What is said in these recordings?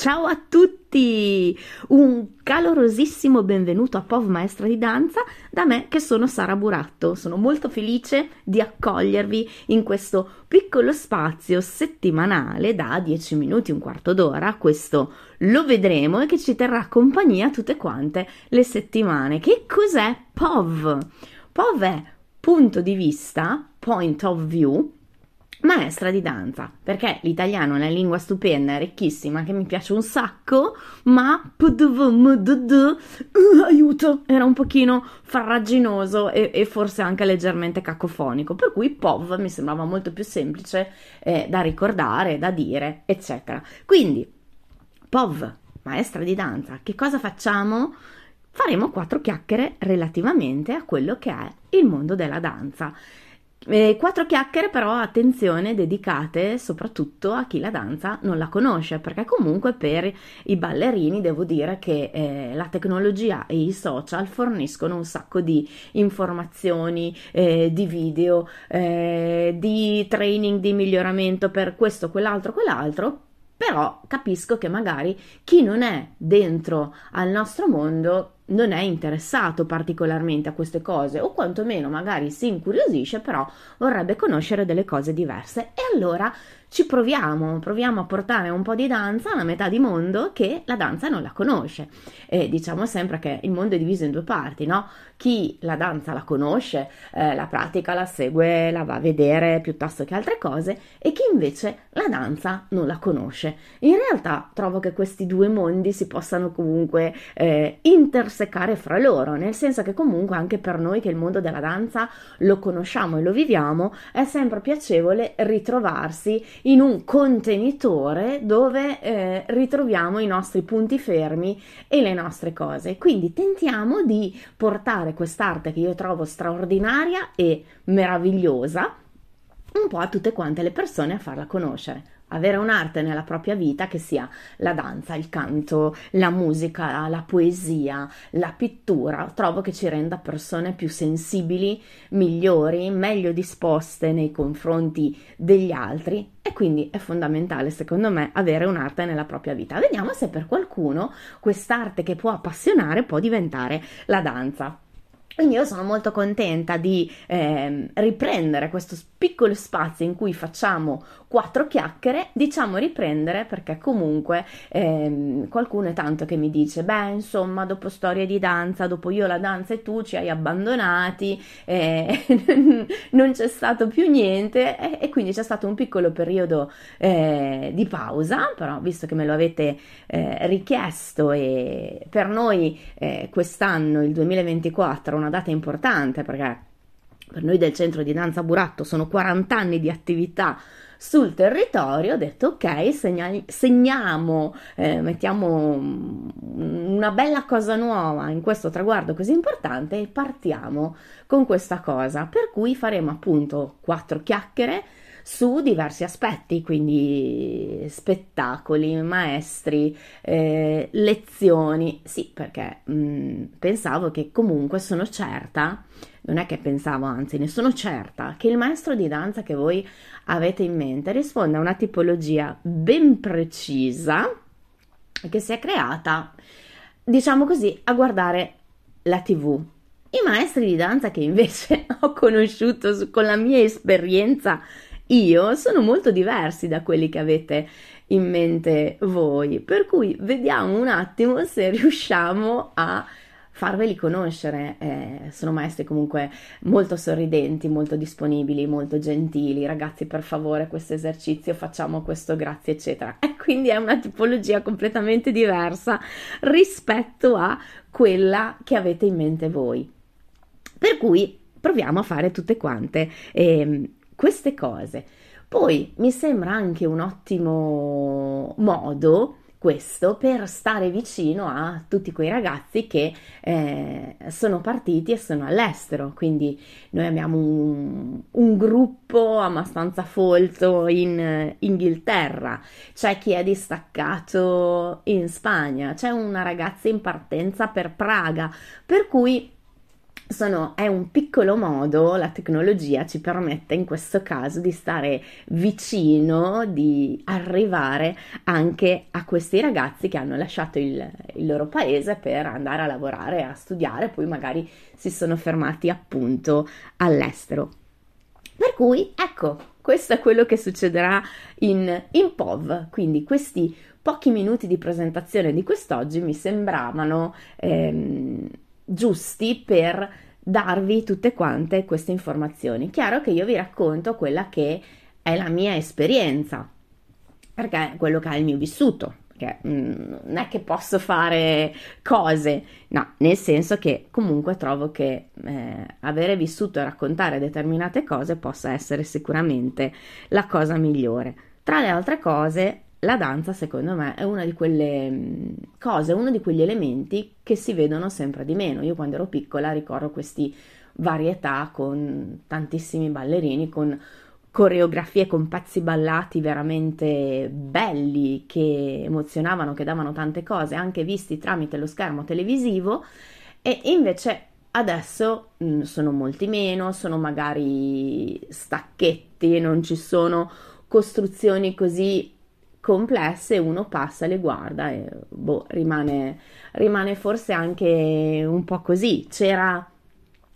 Ciao a tutti! Un calorosissimo benvenuto a POV Maestra di Danza da me che sono Sara Buratto. Sono molto felice di accogliervi in questo piccolo spazio settimanale da 10 minuti, un quarto d'ora. Questo lo vedremo e che ci terrà compagnia tutte quante le settimane. Che cos'è POV? POV è punto di vista, point of view, maestra di danza, perché l'italiano è una lingua stupenda, ricchissima, che mi piace un sacco, ma uh, aiuto, era un pochino farraginoso e, e, forse anche leggermente cacofonico, per cui POV mi sembrava molto più semplice eh, da ricordare, da dire, eccetera. Quindi, POV, maestra di danza, che cosa facciamo? Faremo quattro chiacchiere relativamente a quello che è il mondo della danza. Eh, quattro chiacchiere però, attenzione, dedicate soprattutto a chi la danza non la conosce, perché comunque per i ballerini devo dire che eh, la tecnologia e i social forniscono un sacco di informazioni, eh, di video, eh, di training, di miglioramento per questo, quell'altro, quell'altro, però capisco che magari chi non è dentro al nostro mondo non è interessato particolarmente a queste cose o quantomeno magari si incuriosisce però vorrebbe conoscere delle cose diverse. E allora ci proviamo, proviamo a portare un po' di danza alla metà di mondo che la danza non la conosce. E diciamo sempre che il mondo è diviso in due parti, no? Chi la danza la conosce, eh, la pratica, la segue, la va a vedere piuttosto che altre cose, e chi invece la danza non la conosce. In realtà trovo che questi due mondi si possano comunque eh, intersecare fra loro, nel senso che comunque anche per noi che il mondo della danza lo conosciamo e lo viviamo, è sempre piacevole ritrovarsi in un contenitore dove eh, ritroviamo i nostri punti fermi e le nostre cose. Quindi tentiamo di portare quest'arte che io trovo straordinaria e meravigliosa un po' a tutte quante le persone a farla conoscere avere un'arte nella propria vita che sia la danza, il canto, la musica, la poesia, la pittura, trovo che ci renda persone più sensibili, migliori, meglio disposte nei confronti degli altri e quindi è fondamentale secondo me avere un'arte nella propria vita. Vediamo se per qualcuno quest'arte che può appassionare può diventare la danza. Quindi io sono molto contenta di eh, riprendere questo piccolo spazio in cui facciamo quattro chiacchiere, diciamo riprendere perché comunque eh, qualcuno è tanto che mi dice, beh insomma dopo storie di danza, dopo io la danza e tu ci hai abbandonati, eh, non c'è stato più niente. E, e, quindi c'è stato un piccolo periodo eh, di pausa, però visto che me lo avete eh, richiesto e per noi eh, quest'anno, il 2024, una data importante perché per noi del centro di danza Buratto sono 40 anni di attività sul territorio, ho detto ok, segna- segniamo, eh, mettiamo una bella cosa nuova in questo traguardo così importante e partiamo con questa cosa, per cui faremo appunto quattro chiacchiere su diversi aspetti, quindi spettacoli, maestri, eh, lezioni. Sì, perché mh, mm, pensavo che comunque sono certa, non è che pensavo, anzi ne sono certa, che il maestro di danza che voi avete in mente risponde a una tipologia ben precisa che si è creata, diciamo così, a guardare la TV. I maestri di danza che invece ho conosciuto con la mia esperienza io sono molto diversi da quelli che avete in mente voi, per cui vediamo un attimo se riusciamo a farveli conoscere. Eh, sono maestri comunque molto sorridenti, molto disponibili, molto gentili. Ragazzi, per favore, questo esercizio facciamo questo, grazie, eccetera. E quindi è una tipologia completamente diversa rispetto a quella che avete in mente voi. Per cui proviamo a fare tutte quante. Eh, queste cose. Poi mi sembra anche un ottimo modo questo per stare vicino a tutti quei ragazzi che eh, sono partiti e sono all'estero. Quindi noi abbiamo un, un gruppo abbastanza folto in Inghilterra, c'è chi è distaccato in Spagna, c'è una ragazza in partenza per Praga, per cui sono, è un piccolo modo, la tecnologia ci permette in questo caso di stare vicino, di arrivare anche a questi ragazzi che hanno lasciato il, il loro paese per andare a lavorare, a studiare, poi magari si sono fermati appunto all'estero. Per cui ecco, questo è quello che succederà in, in POV, quindi questi pochi minuti di presentazione di quest'oggi mi sembravano ehm, giusti per darvi tutte quante queste informazioni. Chiaro che io vi racconto quella che è la mia esperienza, perché è quello che è il mio vissuto, perché mm, non è che posso fare cose, no, nel senso che comunque trovo che eh, avere vissuto e raccontare determinate cose possa essere sicuramente la cosa migliore. Tra le altre cose, la danza, secondo me, è una di quelle mm, cose, uno di quegli elementi che si vedono sempre di meno. Io quando ero piccola ricordo queste varietà con tantissimi ballerini, con coreografie con pezzi ballati veramente belli che emozionavano, che davano tante cose, anche visti tramite lo schermo televisivo e invece adesso mh, mm, sono molti meno, sono magari stacchetti, non ci sono costruzioni così complesse, uno passa, le guarda e boh, rimane, rimane forse anche un po' così. C'era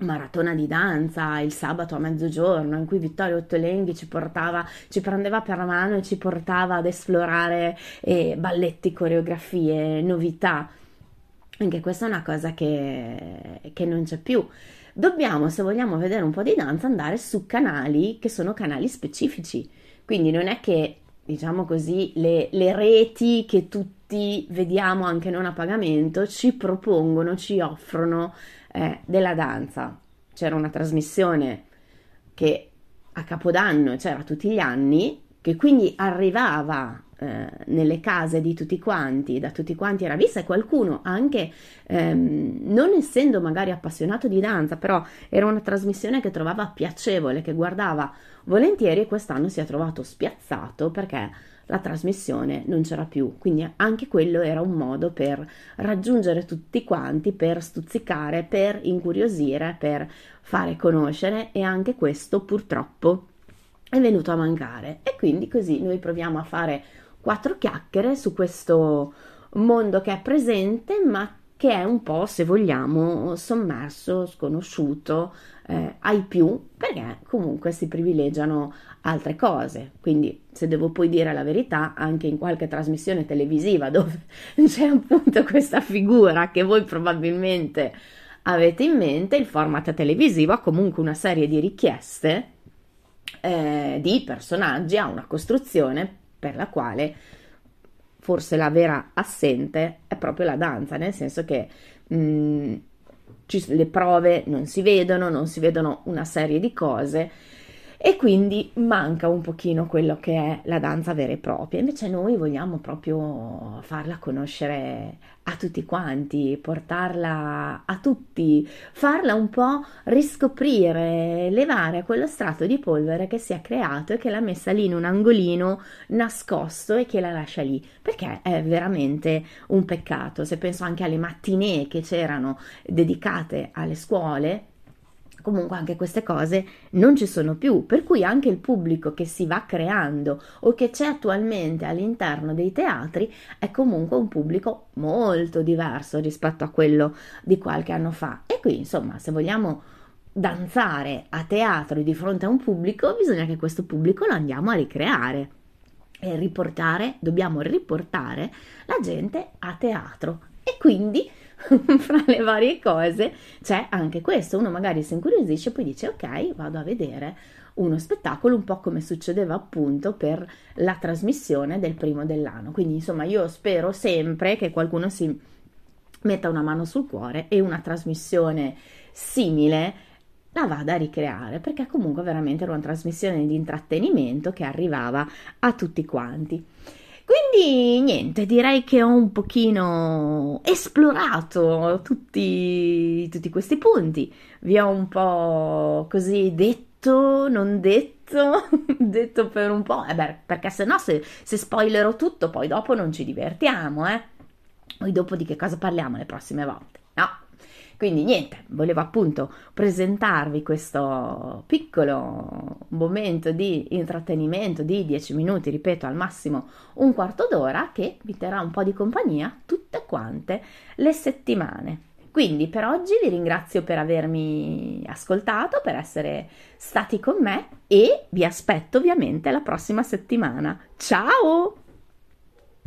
maratona di danza il sabato a mezzogiorno in cui Vittorio Ottolenghi ci portava, ci prendeva per mano e ci portava ad esplorare eh, balletti, coreografie, novità. Anche questa è una cosa che, che non c'è più. Dobbiamo, se vogliamo vedere un po' di danza, andare su canali che sono canali specifici. Quindi non è che diciamo così, le, le, reti che tutti vediamo anche non a pagamento ci propongono, ci offrono eh, della danza. C'era una trasmissione che a Capodanno c'era tutti gli anni, che quindi arrivava eh, nelle case di tutti quanti, da tutti quanti era vista e qualcuno anche ehm, non essendo magari appassionato di danza, però era una trasmissione che trovava piacevole, che guardava volentieri e quest'anno si è trovato spiazzato perché la trasmissione non c'era più, quindi anche quello era un modo per raggiungere tutti quanti, per stuzzicare, per incuriosire, per fare conoscere e anche questo purtroppo è venuto a mancare e quindi così noi proviamo a fare quattro chiacchiere su questo mondo che è presente ma che è un po', se vogliamo, sommerso, sconosciuto eh, ai più, perché comunque si privilegiano altre cose. Quindi, se devo poi dire la verità, anche in qualche trasmissione televisiva dove c'è appunto questa figura che voi probabilmente avete in mente, il format televisivo ha comunque una serie di richieste eh, di personaggi, ha una costruzione per la quale forse la vera assente è proprio la danza, nel senso che mh, mm, ci, le prove non si vedono, non si vedono una serie di cose e quindi manca un pochino quello che è la danza vera e propria. Invece noi vogliamo proprio farla conoscere a tutti quanti, portarla a tutti, farla un po' riscoprire, levare quello strato di polvere che si è creato e che l'ha messa lì in un angolino nascosto e che la lascia lì, perché è veramente un peccato. Se penso anche alle mattinee che c'erano dedicate alle scuole, comunque anche queste cose non ci sono più, per cui anche il pubblico che si va creando o che c'è attualmente all'interno dei teatri è comunque un pubblico molto diverso rispetto a quello di qualche anno fa. E qui, insomma, se vogliamo danzare a teatro di fronte a un pubblico, bisogna che questo pubblico lo andiamo a ricreare e riportare, dobbiamo riportare la gente a teatro. E quindi fra le varie cose c'è anche questo. Uno magari si incuriosisce e poi dice ok, vado a vedere uno spettacolo un po' come succedeva appunto per la trasmissione del primo dell'anno. Quindi insomma io spero sempre che qualcuno si metta una mano sul cuore e una trasmissione simile la vada a ricreare perché comunque veramente era una trasmissione di intrattenimento che arrivava a tutti quanti. Quindi niente, direi che ho un pochino esplorato tutti, tutti questi punti. Vi ho un po' così detto, non detto, detto per un po', eh beh, perché se no se, se spoilerò tutto poi dopo non ci divertiamo, eh. Poi dopo di che cosa parliamo le prossime volte? No. Quindi niente, volevo appunto presentarvi questo piccolo momento di intrattenimento di 10 minuti, ripeto al massimo un quarto d'ora, che vi terrà un po' di compagnia tutte quante le settimane. Quindi per oggi vi ringrazio per avermi ascoltato, per essere stati con me e vi aspetto ovviamente la prossima settimana. Ciao!